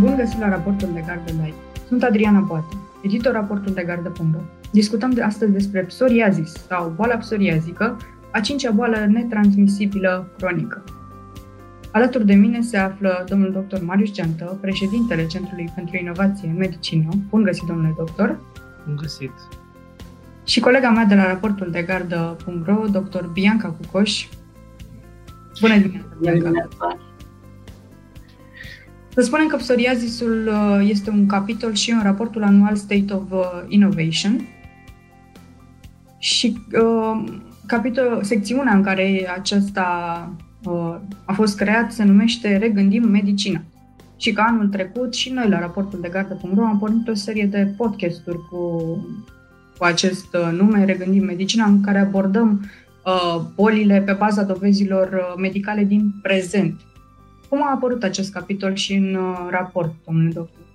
Bun găsit la raportul de gardă live. Sunt Adriana Boată, editor raportul de gardă.ro. Discutăm de astăzi despre psoriazis sau boala psoriazică, a cincea boală netransmisibilă cronică. Alături de mine se află domnul dr. Marius Geantă, președintele Centrului pentru Inovație în Medicină. Bun găsit, domnule doctor! Bun găsit! Și colega mea de la raportul de gardă.ro, dr. Bianca Cucoș. Bună dimineața, Bianca! Să spunem că psoriazisul uh, este un capitol și în raportul anual State of uh, Innovation și uh, capitol, secțiunea în care acesta uh, a fost creat se numește Regândim medicina. Și ca anul trecut și noi la raportul de gardă.ro am pornit o serie de podcasturi cu, cu acest uh, nume, Regândim medicina, în care abordăm uh, bolile pe baza dovezilor uh, medicale din prezent cum a apărut acest capitol și în uh, raport, domnule doctor?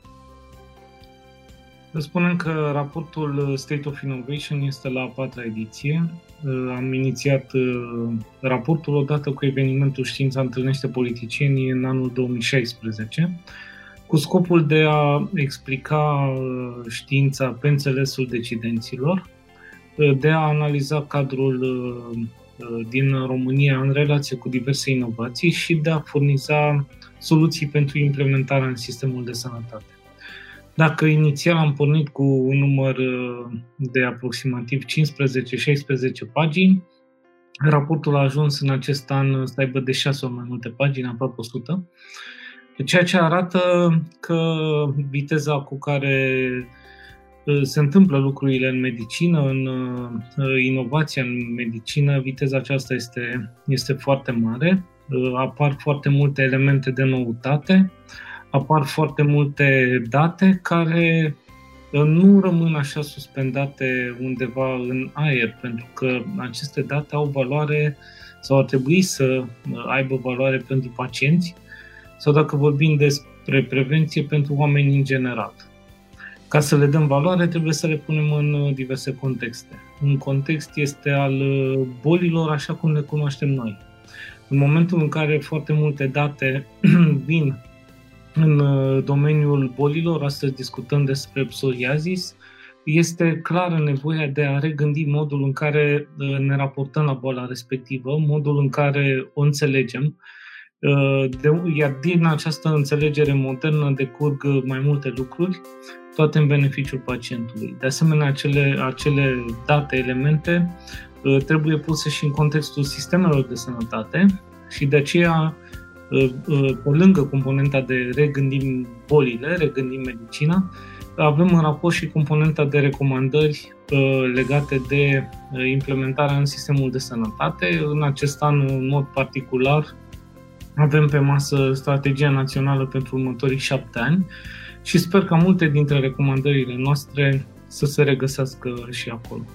Vă spunem că raportul State of Innovation este la a patra ediție. Uh, am inițiat uh, raportul odată cu evenimentul Știința întâlnește politicienii în anul 2016, cu scopul de a explica știința pe înțelesul decidenților, de a analiza cadrul Uh, din România în relație cu diverse inovații și de a furniza soluții pentru implementarea în sistemul de sănătate. Dacă inițial am pornit cu un număr uh, de aproximativ 15-16 pagini, raportul a ajuns în acest an să aibă de 6 ori mai multe pagini, aproape 100, ceea ce arată că viteza cu care se întâmplă lucrurile în medicină, în uh, inovația în medicină, viteza aceasta este, este foarte mare, uh, apar foarte multe elemente de noutate, apar foarte multe date care uh, nu rămân așa suspendate undeva în aer, pentru că aceste date au valoare sau ar trebui să aibă valoare pentru pacienți sau dacă vorbim despre prevenție pentru oameni în general. Ca să le dăm valoare, trebuie să le punem în uh, diverse contexte. Un context este al uh, bolilor așa cum le cunoaștem noi. În momentul în care foarte multe date vin în uh, domeniul bolilor, astăzi discutăm despre psoriazis, este clară nevoia de a regândi modul în care ne raportăm la boala respectivă, modul în care o înțelegem, de, iar din această înțelegere modernă decurg mai multe lucruri, toate în beneficiul pacientului. De asemenea, acele, acele date, elemente, uh, trebuie puse și în contextul sistemelor de sănătate și de aceea, uh, uh, pe lângă componenta de regândim bolile, regândim medicina, avem în raport și componenta de recomandări legate de implementarea în sistemul de sănătate. În acest an, în mod particular, avem pe masă strategia națională pentru următorii șapte ani, și sper ca multe dintre recomandările noastre să se regăsească și acolo.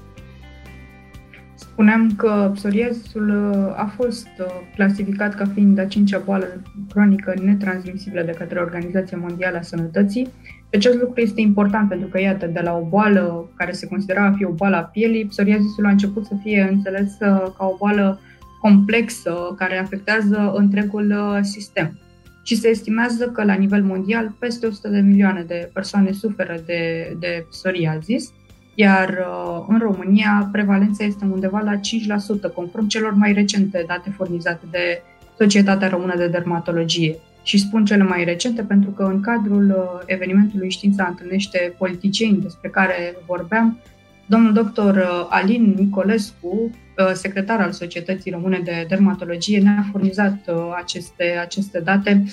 Spuneam că psoriazisul uh, a fost uh, clasificat ca fiind a cincea boală cronică netransmisibilă de către Organizația Mondială a Sănătății. Acest lucru este important pentru că, iată, de la o boală care se considera a fi o boală a pielii, psoriazisul a început să fie înțeles uh, ca o boală complexă care afectează întregul sistem și se estimează că la nivel mondial peste 100 de milioane de persoane suferă de, de psoriazis, iar uh, în România prevalența este undeva la 5%, conform celor mai recente date furnizate de Societatea Română de Dermatologie. Și spun cele mai recente pentru că în cadrul uh, evenimentului Știința întâlnește politicieni despre care vorbeam, domnul doctor uh, Alin Nicolescu, Uh, secretar al Societății Române de Dermatologie, ne-a furnizat uh, aceste, aceste date,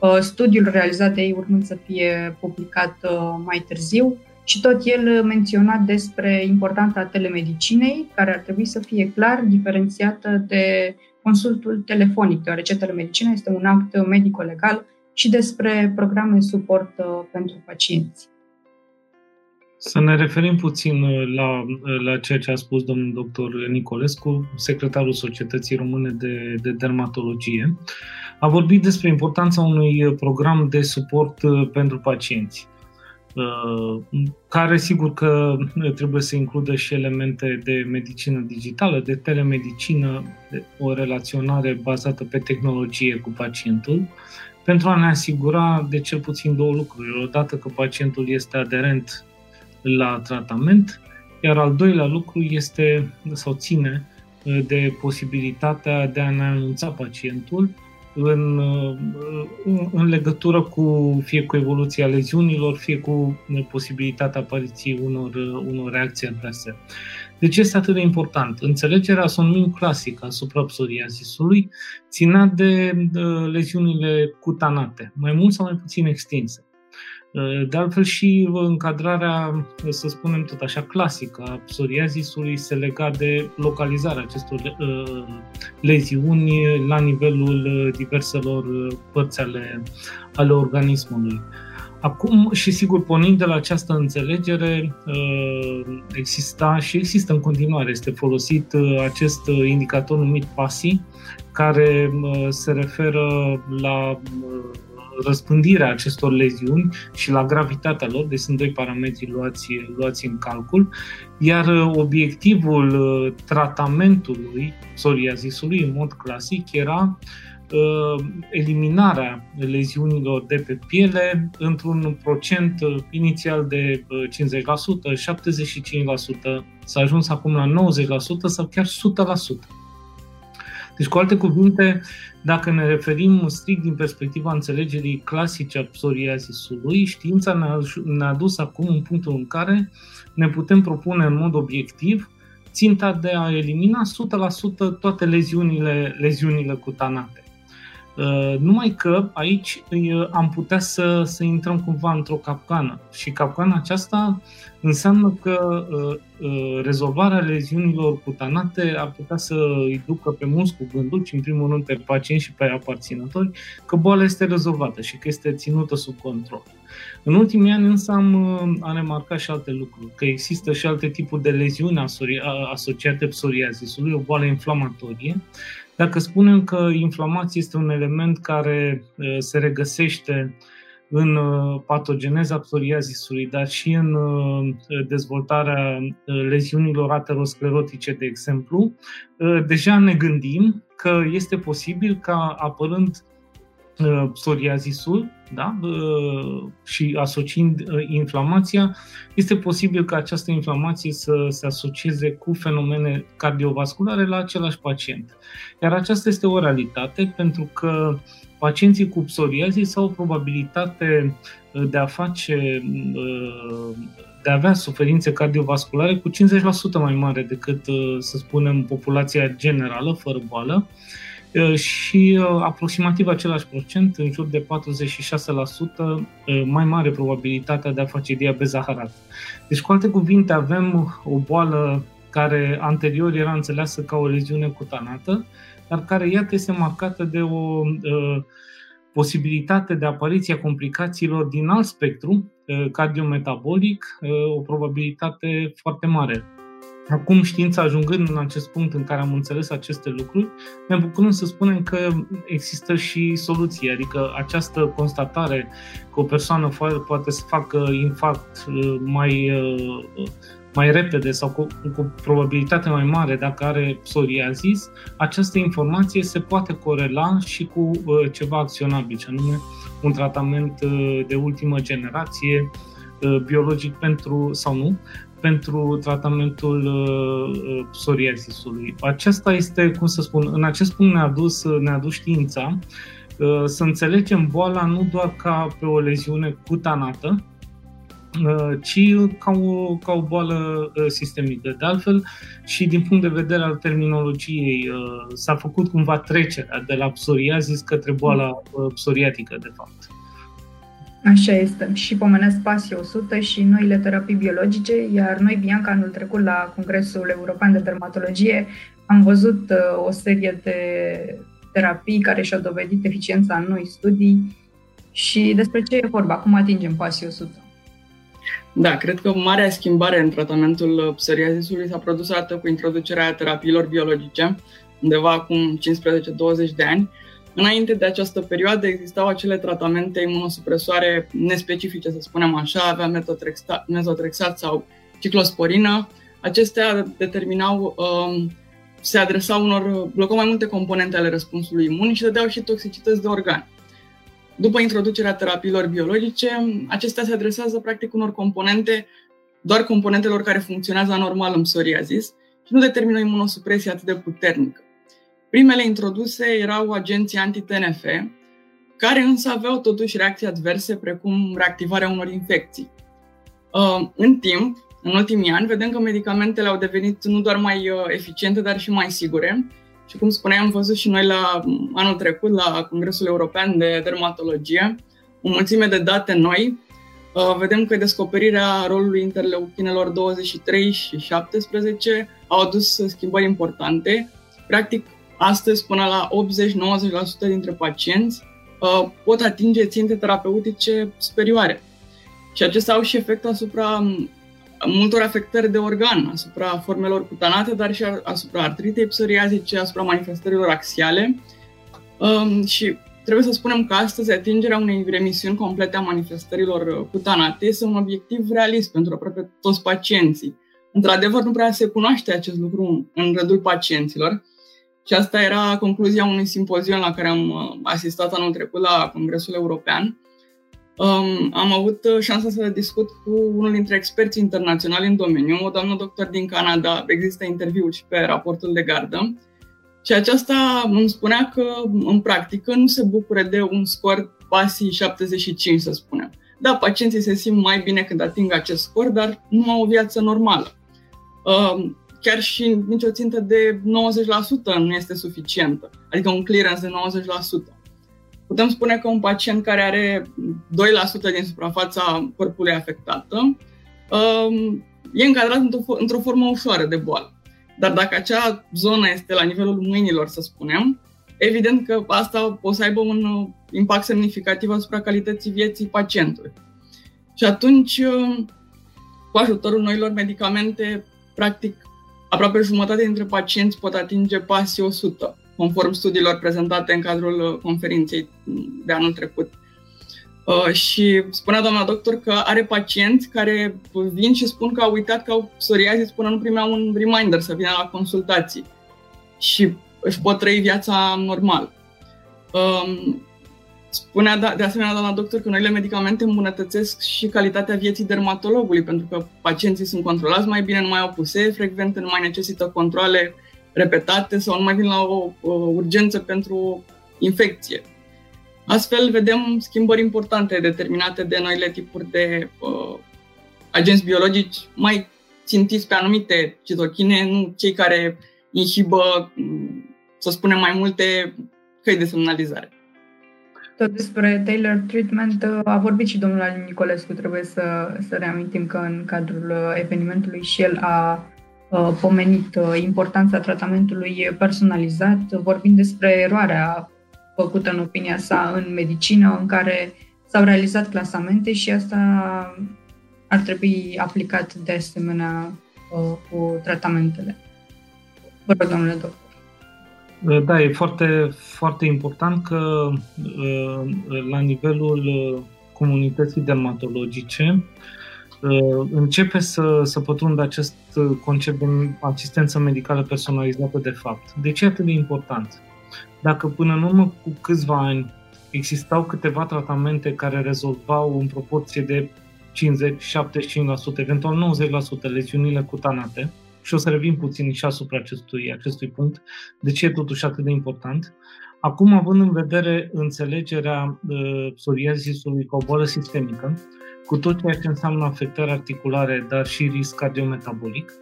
uh, studiul realizat de ei urmând să fie publicat mai târziu și tot el menționat despre importanța telemedicinei, care ar trebui să fie clar diferențiată de consultul telefonic, deoarece telemedicina este un act medico-legal și despre programe suport pentru pacienți. Să ne referim puțin uh, la, uh, la ceea ce a spus domnul doctor Nicolescu, secretarul Societății Române de, de Dermatologie. A vorbit despre importanța unui program de suport uh, pentru pacienți, care sigur că trebuie să includă și elemente de medicină digitală, de telemedicină, de o relaționare bazată pe tehnologie cu pacientul, pentru a ne asigura de cel puțin două lucruri. Odată că pacientul este aderent la tratament, iar al doilea lucru este sau ține de posibilitatea de a ne anunța pacientul în, în legătură cu fie cu evoluția leziunilor, fie cu posibilitatea apariției unor, unor reacții adverse. De ce este atât de important? Înțelegerea somnului clasică asupra psoriazisului ținea de, de leziunile cutanate, mai mult sau mai puțin extinse. De altfel și încadrarea, să spunem tot așa, clasică a psoriazisului se lega de localizarea acestor uh, leziuni la nivelul uh, diverselor uh, părți ale, ale organismului. Acum, și sigur, pornind de la această înțelegere, exista și există în continuare, este folosit acest indicator numit PASI, care se referă la răspândirea acestor leziuni și la gravitatea lor, deci sunt doi parametri luați, luați în calcul, iar uh, obiectivul uh, tratamentului psoriazisului în mod clasic era uh, eliminarea leziunilor de pe piele într-un procent inițial de 50%, 75%, s-a ajuns acum la 90% sau chiar 100%. Deci, cu alte cuvinte, dacă ne referim strict din perspectiva înțelegerii clasice a psoriazisului, știința ne-a dus acum în punctul în care ne putem propune în mod obiectiv ținta de a elimina 100% toate leziunile, leziunile cutanate. Uh, numai că aici uh, am putea să, să intrăm cumva într-o capcană și capcana aceasta înseamnă că uh, rezolvarea leziunilor cutanate ar putea să îi ducă pe mulți cu gândul, și în primul rând pe pacienți și pe aparținători, că boala este rezolvată și că este ținută sub control. În ultimii ani însă am, am remarcat și alte lucruri, că există și alte tipuri de leziuni asociate psoriazisului, o boală inflamatorie, dacă spunem că inflamația este un element care se regăsește în patogeneza psoriazisului, dar și în dezvoltarea leziunilor aterosclerotice, de exemplu, deja ne gândim că este posibil ca apărând Uh, psoriazisul da? Uh, și asociind uh, inflamația, este posibil ca această inflamație să se asocieze cu fenomene cardiovasculare la același pacient. Iar aceasta este o realitate pentru că pacienții cu psoriazis au o probabilitate de a face de a avea suferințe cardiovasculare cu 50% mai mare decât, să spunem, populația generală, fără boală și aproximativ același procent, în jur de 46%, mai mare probabilitatea de a face diabet zaharat. Deci, cu alte cuvinte, avem o boală care anterior era înțeleasă ca o leziune cutanată, dar care, iată, este marcată de o posibilitate de apariție a complicațiilor din alt spectru, cardiometabolic, o probabilitate foarte mare. Acum, știința ajungând în acest punct în care am înțeles aceste lucruri, ne bucurăm să spunem că există și soluții, adică această constatare că o persoană poate să facă infarct uh, mai, uh, mai repede sau cu, cu probabilitate mai mare dacă are psoriazis, această informație se poate corela și cu uh, ceva acționabil, ce anume un tratament de ultimă generație, biologic pentru sau nu, pentru tratamentul uh, psoriazisului. Aceasta este, cum să spun, în acest punct ne-a dus, ne-a dus știința uh, să înțelegem boala nu doar ca pe o leziune cutanată, uh, ci ca o, ca o boală sistemică. De altfel, și din punct de vedere al terminologiei, s-a făcut cumva trecerea de la psoriazis către boala psoriatică, de fapt. Așa este. Și pomenesc PASI 100 și noile terapii biologice, iar noi, Bianca, anul trecut la Congresul European de Dermatologie, am văzut uh, o serie de terapii care și-au dovedit eficiența în noi studii și despre ce e vorba, cum atingem PASI 100. Da, cred că marea schimbare în tratamentul psoriazisului s-a produs atât cu introducerea terapiilor biologice, undeva acum 15-20 de ani, Înainte de această perioadă existau acele tratamente imunosupresoare nespecifice, să spunem așa, avea metotrexat sau ciclosporină. Acestea determinau, um, se adresau unor, blocau mai multe componente ale răspunsului imun și dădeau și toxicități de organe. după introducerea terapiilor biologice, acestea se adresează practic unor componente, doar componentelor care funcționează anormal în psoriazis și nu determină o imunosupresie atât de puternică. Primele introduse erau agenții anti-TNF, care însă aveau totuși reacții adverse, precum reactivarea unor infecții. Uh, în timp, în ultimii ani, vedem că medicamentele au devenit nu doar mai uh, eficiente, dar și mai sigure. Și cum spuneam, am văzut și noi la anul trecut, la Congresul European de Dermatologie, o mulțime de date noi. Uh, vedem că descoperirea rolului interleuchinelor 23 și 17 au adus schimbări importante. Practic, astăzi, până la 80-90% dintre pacienți uh, pot atinge ținte terapeutice superioare. Și acestea au și efect asupra multor afectări de organ, asupra formelor cutanate, dar și asupra artritei psoriazice, asupra manifestărilor axiale. Um, și trebuie să spunem că astăzi atingerea unei remisiuni complete a manifestărilor cutanate este un obiectiv realist pentru aproape toți pacienții. Într-adevăr, nu prea se cunoaște acest lucru în rândul pacienților și asta era concluzia unui simpozion la care am uh, asistat anul trecut la Congresul European, Um, am avut uh, șansa să discut cu unul dintre experții internaționali în domeniu, o doamnă doctor din Canada, există interviuri și pe raportul de gardă, și aceasta îmi spunea că, în practică, nu se bucură de un scor PASI 75, să spunem. Da, pacienții se simt mai bine când ating acest scor, dar nu au o viață normală. Um, chiar și nicio țintă de 90% nu este suficientă, adică un clearance de 90% putem spune că un pacient care are 2% din suprafața corpului afectată um, e încadrat într-o, într-o formă ușoară de boală. Dar dacă acea zonă este la nivelul mâinilor, să spunem, evident că asta o să aibă un uh, impact semnificativ asupra calității vieții pacientului. Și atunci, uh, cu ajutorul noilor medicamente, practic, aproape jumătate dintre pacienți pot atinge PASI 100 conform studiilor prezentate în cadrul uh, conferinței de anul trecut. Uh, și spunea doamna doctor că are pacienți care vin și spun că au uitat că au psoriazis până nu primeau un reminder să vină la consultații și își pot trăi viața normal. Um, spunea da, de asemenea doamna doctor că noile medicamente îmbunătățesc și calitatea vieții dermatologului, pentru că pacienții sunt controlați mai bine, nu mai au puse frecvente, nu mai necesită controle repetate sau nu mai vin la o, o urgență pentru o infecție. Astfel, vedem schimbări importante determinate de noile tipuri de uh, agenți biologici mai țintiți pe anumite citochine, nu cei care inhibă, mm, să spunem, mai multe căi de semnalizare. Tot despre Taylor Treatment uh, a vorbit și domnul Alin Nicolescu. Trebuie să, să reamintim că în cadrul uh, evenimentului și el a Uh, pomenit uh, importanța tratamentului personalizat, vorbind despre eroarea făcută în opinia sa în medicină, în care s-au realizat clasamente și asta ar trebui aplicat de asemenea uh, cu tratamentele. Vă rog, domnule doctor. Da, e foarte, foarte important că la nivelul comunității dermatologice Uh, începe să, să pătrundă acest uh, concept de asistență medicală personalizată de fapt. De ce e atât de important? Dacă până în urmă cu câțiva ani existau câteva tratamente care rezolvau în proporție de 50, 75%, eventual 90% leziunile cutanate, și o să revin puțin și asupra acestui, acestui punct, de ce e totuși atât de important. Acum, având în vedere înțelegerea uh, psoriazisului ca o boală sistemică, cu tot ceea ce înseamnă afectări articulare, dar și risc cardiometabolic.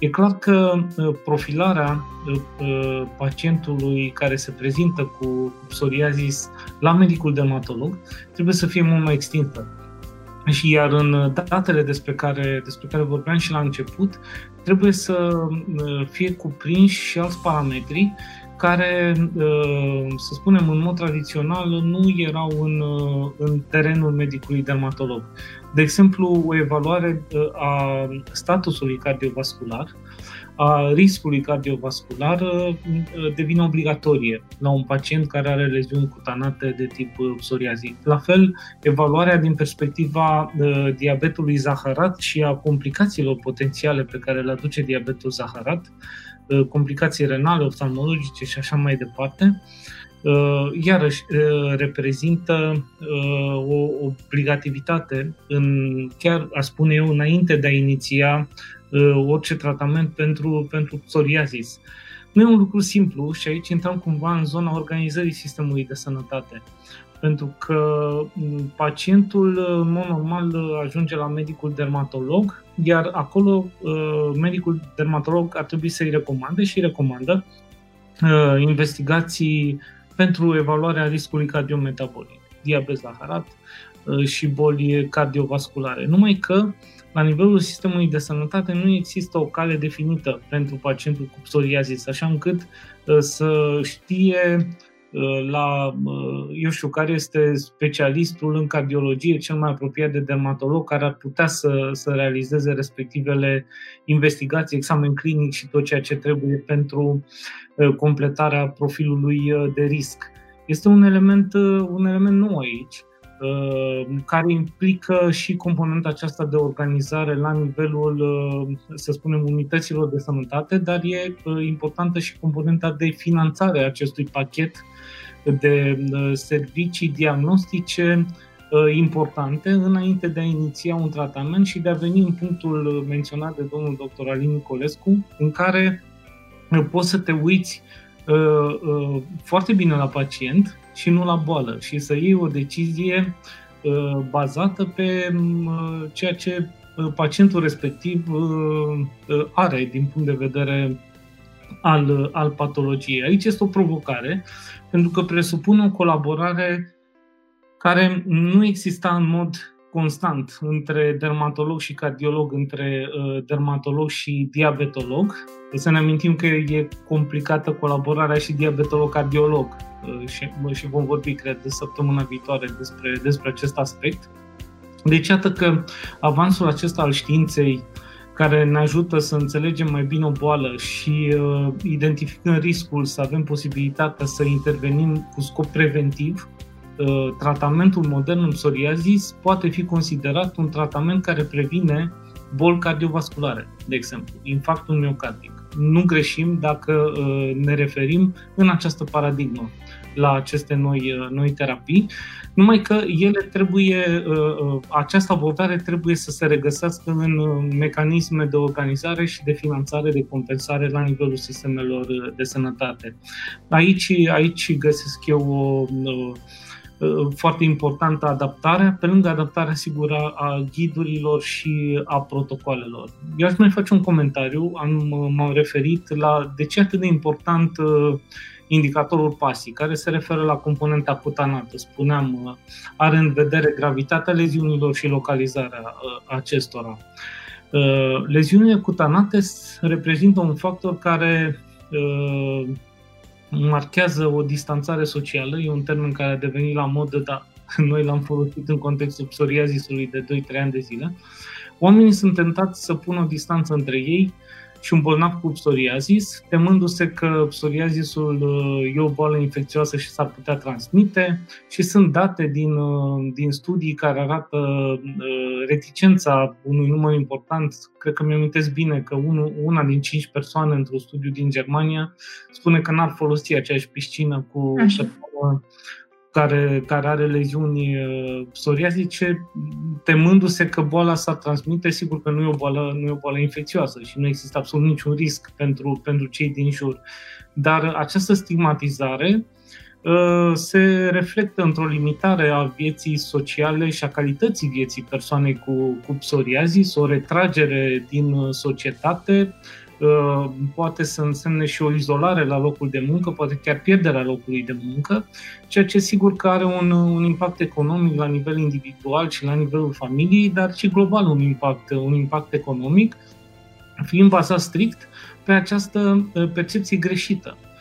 E clar că uh, profilarea uh, uh, pacientului care se prezintă cu psoriazis la medicul dermatolog trebuie să fie mult mai extinsă. Și iar în datele despre care, despre care vorbeam și la început, trebuie să fie cuprinși și alți parametri care, să spunem, în mod tradițional nu erau în, în terenul medicului dermatolog. De exemplu, o evaluare uh, a statusului cardiovascular, a riscului cardiovascular uh, devine obligatorie la un pacient care are leziuni cutanate de tip uh, psoriazic. La fel, evaluarea din perspectiva diabetului zaharat și a complicațiilor potențiale pe care le aduce diabetul zaharat, complicații renale, oftalmologice și așa mai departe, iarăși reprezintă o obligativitate, în, chiar aș spune eu, înainte de a iniția orice tratament pentru, pentru psoriazis. Nu e un lucru simplu și aici intrăm cumva în zona organizării sistemului de sănătate. Pentru că pacientul, în mod normal, ajunge la medicul dermatolog, iar acolo medicul dermatolog ar trebui să-i recomande și îi recomandă investigații pentru evaluarea riscului cardiometabolic, diabet zaharat și boli cardiovasculare. Numai că la nivelul sistemului de sănătate nu există o cale definită pentru pacientul cu psoriazis, așa încât uh, să știe uh, la, uh, eu știu, care este specialistul în cardiologie cel mai apropiat de dermatolog care ar putea să, să realizeze respectivele investigații, examen clinic și tot ceea ce trebuie pentru completarea profilului de risc. Este un element, un element nou aici Uh, care implică și componenta aceasta de organizare la nivelul, uh, să spunem, unităților de sănătate, dar e uh, importantă și componenta de finanțare a acestui pachet de servicii diagnostice importante înainte de a iniția un tratament și de a veni în punctul menționat de domnul dr. Alin Nicolescu, în care poți să te uiți foarte bine la pacient și nu la boală și să iei o decizie uh, bazată pe uh, ceea ce uh, pacientul respectiv are din punct de vedere al, al patologiei. Aici este o provocare pentru că presupune o colaborare care nu exista în mod constant între dermatolog și cardiolog, între uh, dermatolog și diabetolog. Să ne amintim că e complicată colaborarea și diabetolog-cardiolog uh, și, și vom vorbi, cred, de săptămâna viitoare despre, despre acest aspect. Deci, iată că avansul acesta al științei care ne ajută să înțelegem mai bine o boală și uh, identificând riscul să avem posibilitatea să intervenim cu scop preventiv, Uh, tratamentul modern în psoriazis poate fi considerat un tratament care previne boli cardiovasculare, de exemplu, infarctul miocardic. Nu greșim dacă uh, ne referim în această paradigmă la aceste noi, uh, noi terapii, numai că ele trebuie, această abordare trebuie să se regăsească în mecanisme de organizare și de finanțare, de compensare la nivelul sistemelor de sănătate. Aici, aici găsesc eu o, o Uh, foarte importantă adaptarea, pe lângă adaptarea sigură a ghidurilor și a protocolelor. Eu aș mai face un comentariu, am, m-am referit la de ce atât de important uh, indicatorul PASI, care se referă la componenta cutanată. Spuneam, uh, are în vedere gravitatea leziunilor și localizarea acestora. Leziunile cutanate reprezintă un factor care marchează o distanțare socială, e un termen care a devenit la modă, dar noi l-am folosit în contextul psoriazisului de 2-3 ani de zile. Oamenii sunt tentați să pună o distanță între ei și un bolnav cu psoriazis, temându-se că psoriazisul uh, e o boală infecțioasă și s-ar putea transmite și sunt date din, uh, din studii care arată uh, reticența unui număr important. Cred că mi-am bine că una din cinci persoane într-un studiu din Germania spune că n-ar folosi aceeași piscină cu Așa care, care are leziuni uh, psoriazice, temându-se că boala s-ar transmite, sigur că nu e o boală, nu e o boală infecțioasă și nu există absolut niciun risc pentru, pentru cei din jur. Dar această stigmatizare uh, se reflectă într-o limitare a vieții sociale și a calității vieții persoanei cu, cu psoriazis, o retragere din societate, Uh, poate să însemne și o izolare la locul de muncă, poate chiar pierderea locului de muncă, ceea ce sigur că are un, un impact economic la nivel individual și la nivelul familiei, dar și global un impact, un impact economic, fiind bazat strict pe această uh, percepție greșită. Uh,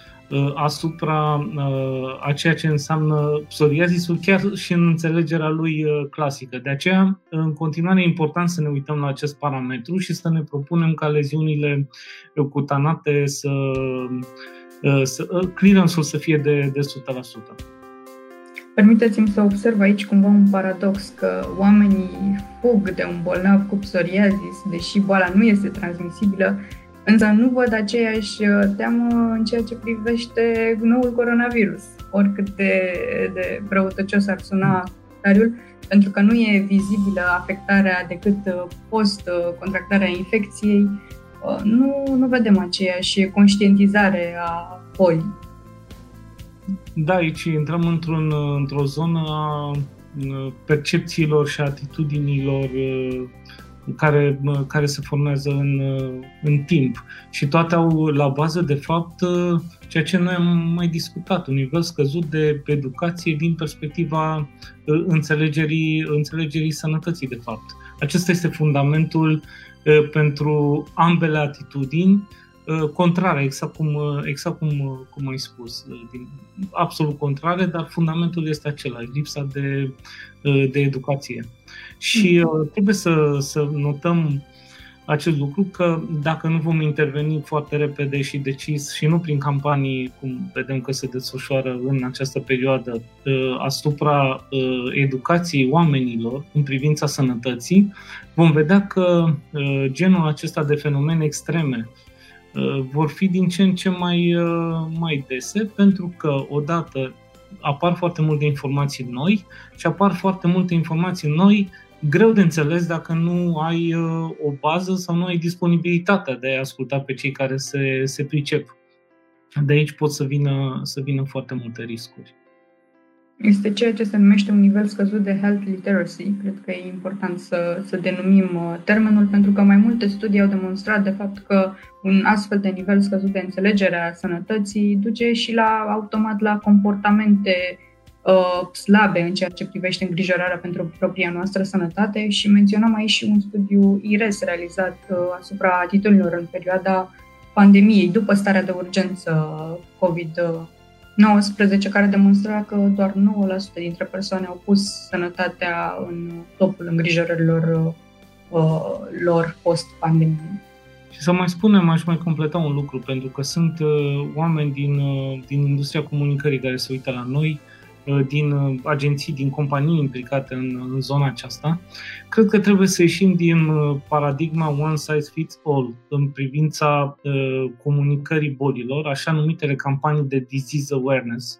asupra uh, a ceea ce înseamnă psoriazisul, chiar și în înțelegerea lui uh, clasică. De aceea, în continuare, e important să ne uităm la acest parametru și să ne propunem ca leziunile cutanate să, să clearance-ul să fie de, de 100%. Permiteți-mi să observ aici cumva un paradox că oamenii fug de un bolnav cu psoriazis, deși boala nu este transmisibilă, Însă nu văd aceeași teamă în ceea ce privește noul coronavirus, oricât de, de răutăcios ar suna comentariul, pentru că nu e vizibilă afectarea decât post-contractarea infecției. Nu, nu vedem aceeași conștientizare a bolii. Da, aici intrăm într-un, într-o zonă a percepțiilor și atitudinilor care, care se formează în, în timp. Și toate au la bază, de fapt, ceea ce noi am mai discutat, un nivel scăzut de educație din perspectiva înțelegerii, înțelegerii sănătății, de fapt. Acesta este fundamentul pentru ambele atitudini, contrare, exact cum, exact cum, cum ai spus, din, absolut contrare, dar fundamentul este acela, lipsa de, de educație. Și mhm. uh, trebuie să, să notăm acest lucru că dacă nu vom interveni foarte repede și decis și nu prin campanii, cum vedem că se desfășoară în această perioadă, uh, asupra uh, educației oamenilor în privința sănătății, vom vedea că genul acesta de fenomene extreme vor fi din ce în ce mai, mai dese, pentru că odată apar foarte multe informații noi și apar foarte multe informații noi greu de înțeles dacă nu ai uh, o bază sau nu ai disponibilitatea de a asculta pe cei care se, se pricep. De aici pot să vină, să vină foarte multe riscuri. Este ceea ce se numește un nivel scăzut de health literacy. Cred că e important să, să denumim uh, termenul, pentru că mai multe studii au demonstrat de fapt că un astfel de nivel scăzut de înțelegere a sănătății duce și la automat la comportamente uh, slabe în ceea ce privește îngrijorarea pentru propria noastră sănătate și menționăm aici și un studiu IRES realizat uh, asupra atitudinilor în perioada pandemiei, după starea de urgență COVID-19, care demonstra că doar 9% dintre persoane au pus sănătatea în topul îngrijorărilor uh, lor post-pandemie. Și să mai spunem, aș mai completa un lucru, pentru că sunt uh, oameni din, uh, din industria comunicării care se uită la noi, uh, Uh, din uh, agenții, din companii implicate în, în zona aceasta, cred că trebuie să ieșim din uh, paradigma one size fits all în privința uh, comunicării bolilor, așa numitele campanii de disease awareness.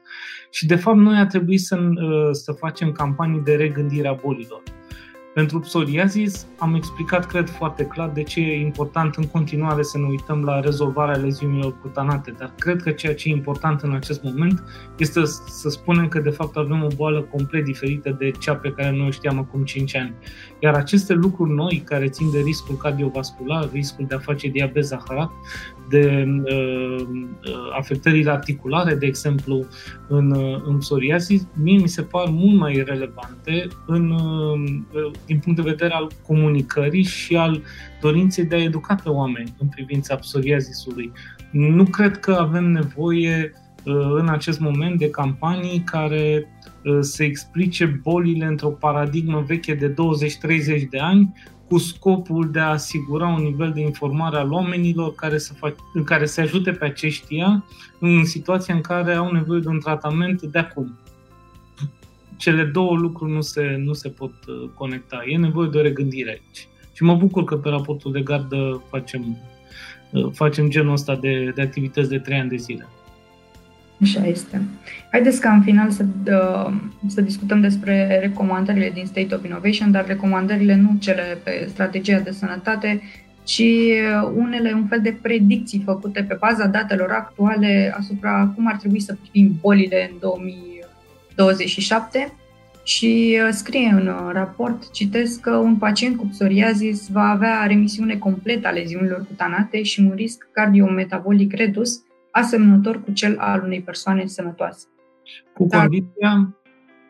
Și de fapt noi ar trebui să, uh, să facem campanii de regândire a bolilor. Pentru psoriasis am explicat, cred, foarte clar de ce e important în continuare să ne uităm la rezolvarea leziunilor cutanate, dar cred că ceea ce e important în acest moment este să spunem că de fapt avem o boală complet diferită de cea pe care noi o știam acum 5 ani. Iar aceste lucruri noi care țin de riscul cardiovascular, riscul de a face diabet zaharat, de uh, uh, afectările articulare, de exemplu, în, uh, în psoriasis, mie mi se par mult mai relevante în, uh, din punct de vedere al comunicării și al dorinței de a educa pe oameni în privința psoriasisului. Nu cred că avem nevoie uh, în acest moment de campanii care uh, să explice bolile într-o paradigmă veche de 20-30 de ani, cu scopul de a asigura un nivel de informare al oamenilor care să, fac, care să ajute pe aceștia în situația în care au nevoie de un tratament de acum. Cele două lucruri nu se, nu se pot uh, conecta. E nevoie de o regândire aici. Și mă bucur că pe raportul de gardă facem, uh, facem genul ăsta de, de activități de trei ani de zile. Așa este. Haideți ca în final să, uh, să discutăm despre recomandările din State of Innovation, dar recomandările nu cele pe strategia de sănătate, ci uh, unele, un fel de predicții făcute pe baza datelor actuale asupra cum ar trebui să privim bolile în 2027 și uh, scrie în raport, citesc că un pacient cu psoriazis va avea remisiune completă a leziunilor cutanate și un risc cardiometabolic redus asemănător cu cel al unei persoane sănătoase. Cu Dar... condiția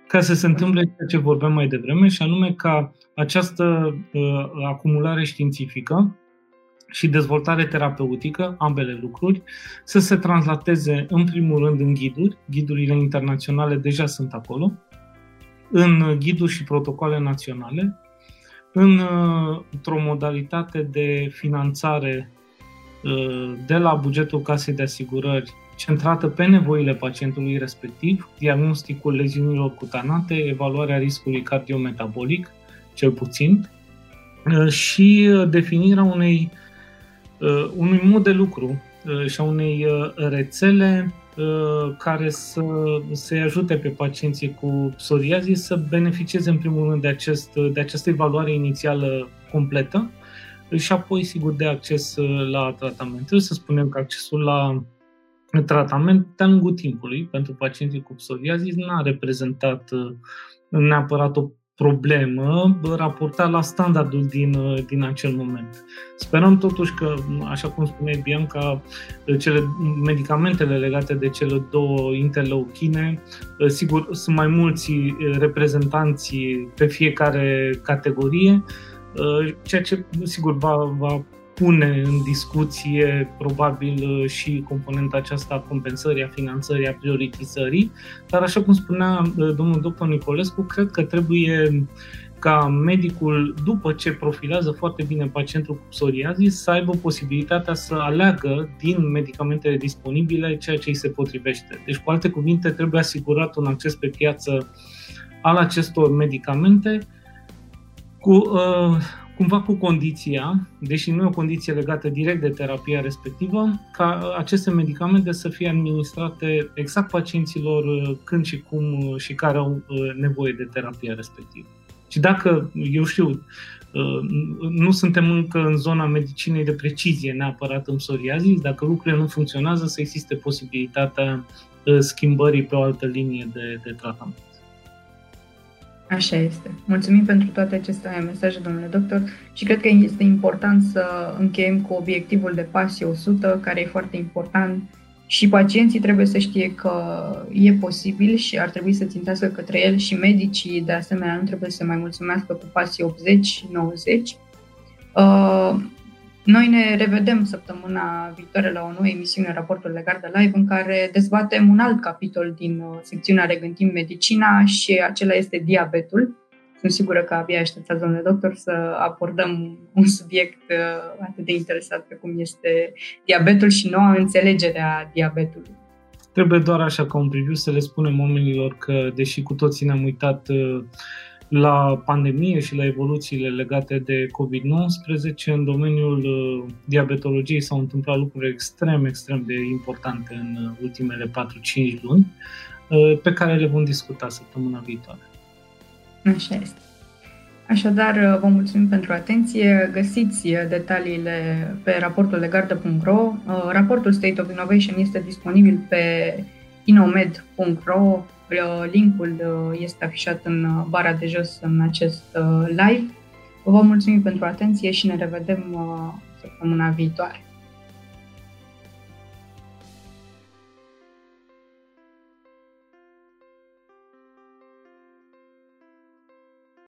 ca să se întâmple ceea ce vorbeam mai devreme, și anume ca această uh, acumulare științifică și dezvoltare terapeutică, ambele lucruri, să se translateze în primul rând în ghiduri, ghidurile internaționale deja sunt acolo, în ghiduri și protocoale naționale, în, uh, într-o modalitate de finanțare de la bugetul casei de asigurări centrată pe nevoile pacientului respectiv, diagnosticul leziunilor cutanate, evaluarea riscului cardiometabolic, cel puțin, și definirea unei unui mod de lucru și a unei rețele care să să ajute pe pacienții cu psoriazis să beneficieze în primul rând de, acest, de această evaluare inițială completă și apoi, sigur, de acces la tratament. Trebuie să spunem că accesul la tratament de-a lungul timpului pentru pacienții cu psoriazis n-a reprezentat neapărat o problemă raportat la standardul din, din acel moment. Sperăm totuși că, așa cum spuneai Bianca, cele, medicamentele legate de cele două interleuchine, sigur, sunt mai mulți reprezentanți pe fiecare categorie, ceea ce, sigur, va, va pune în discuție probabil și componenta aceasta a compensării, a finanțării, a prioritizării, dar așa cum spunea uh, domnul doctor Nicolescu, cred că trebuie ca medicul, după ce profilează foarte bine pacientul cu psoriazis, să aibă posibilitatea să aleagă din medicamentele disponibile ceea ce îi se potrivește. Deci, cu alte cuvinte, trebuie asigurat un acces pe piață al acestor medicamente cu uh, cumva cu condiția, deși nu e o condiție legată direct de terapia respectivă, ca aceste medicamente să fie administrate exact pacienților uh, când și cum uh, și care au uh, nevoie de terapia respectivă. Și dacă, eu știu, nu suntem încă în zona medicinei de precizie neapărat în psoriazis, dacă lucrurile nu funcționează, să existe posibilitatea schimbării pe o altă linie de, de tratament. Așa este. Mulțumim pentru toate aceste mesaje, domnule doctor, și cred că este important să încheiem cu obiectivul de PASI 100, care e foarte important și pacienții trebuie să știe că e posibil și ar trebui să țintească către el și medicii, de asemenea, nu trebuie să se mai mulțumească cu PASI 80-90. Noi ne revedem săptămâna viitoare la o nouă emisiune, raportul legat de live, în care dezbatem un alt capitol din uh, secțiunea Regândim Medicina și acela este diabetul. Sunt sigură că abia așteptați, domnule doctor, să abordăm un subiect uh, atât de interesat pe cum este diabetul și noua înțelegere a diabetului. Trebuie doar așa ca un preview să le spunem oamenilor că, deși cu toții ne-am uitat uh, la pandemie și la evoluțiile legate de COVID-19, în domeniul uh, diabetologiei s-au întâmplat lucruri extrem, extrem de importante în uh, ultimele 4-5 luni, uh, pe care le vom discuta săptămâna viitoare. Așa este. Așadar, vă mulțumim pentru atenție. Găsiți detaliile pe raportul legardă.ro. Raportul State of Innovation este disponibil pe inomed.ro Linkul uh, este afișat în uh, bara de jos în acest uh, live. Vă mulțumim pentru atenție și ne revedem săptămâna viitoare.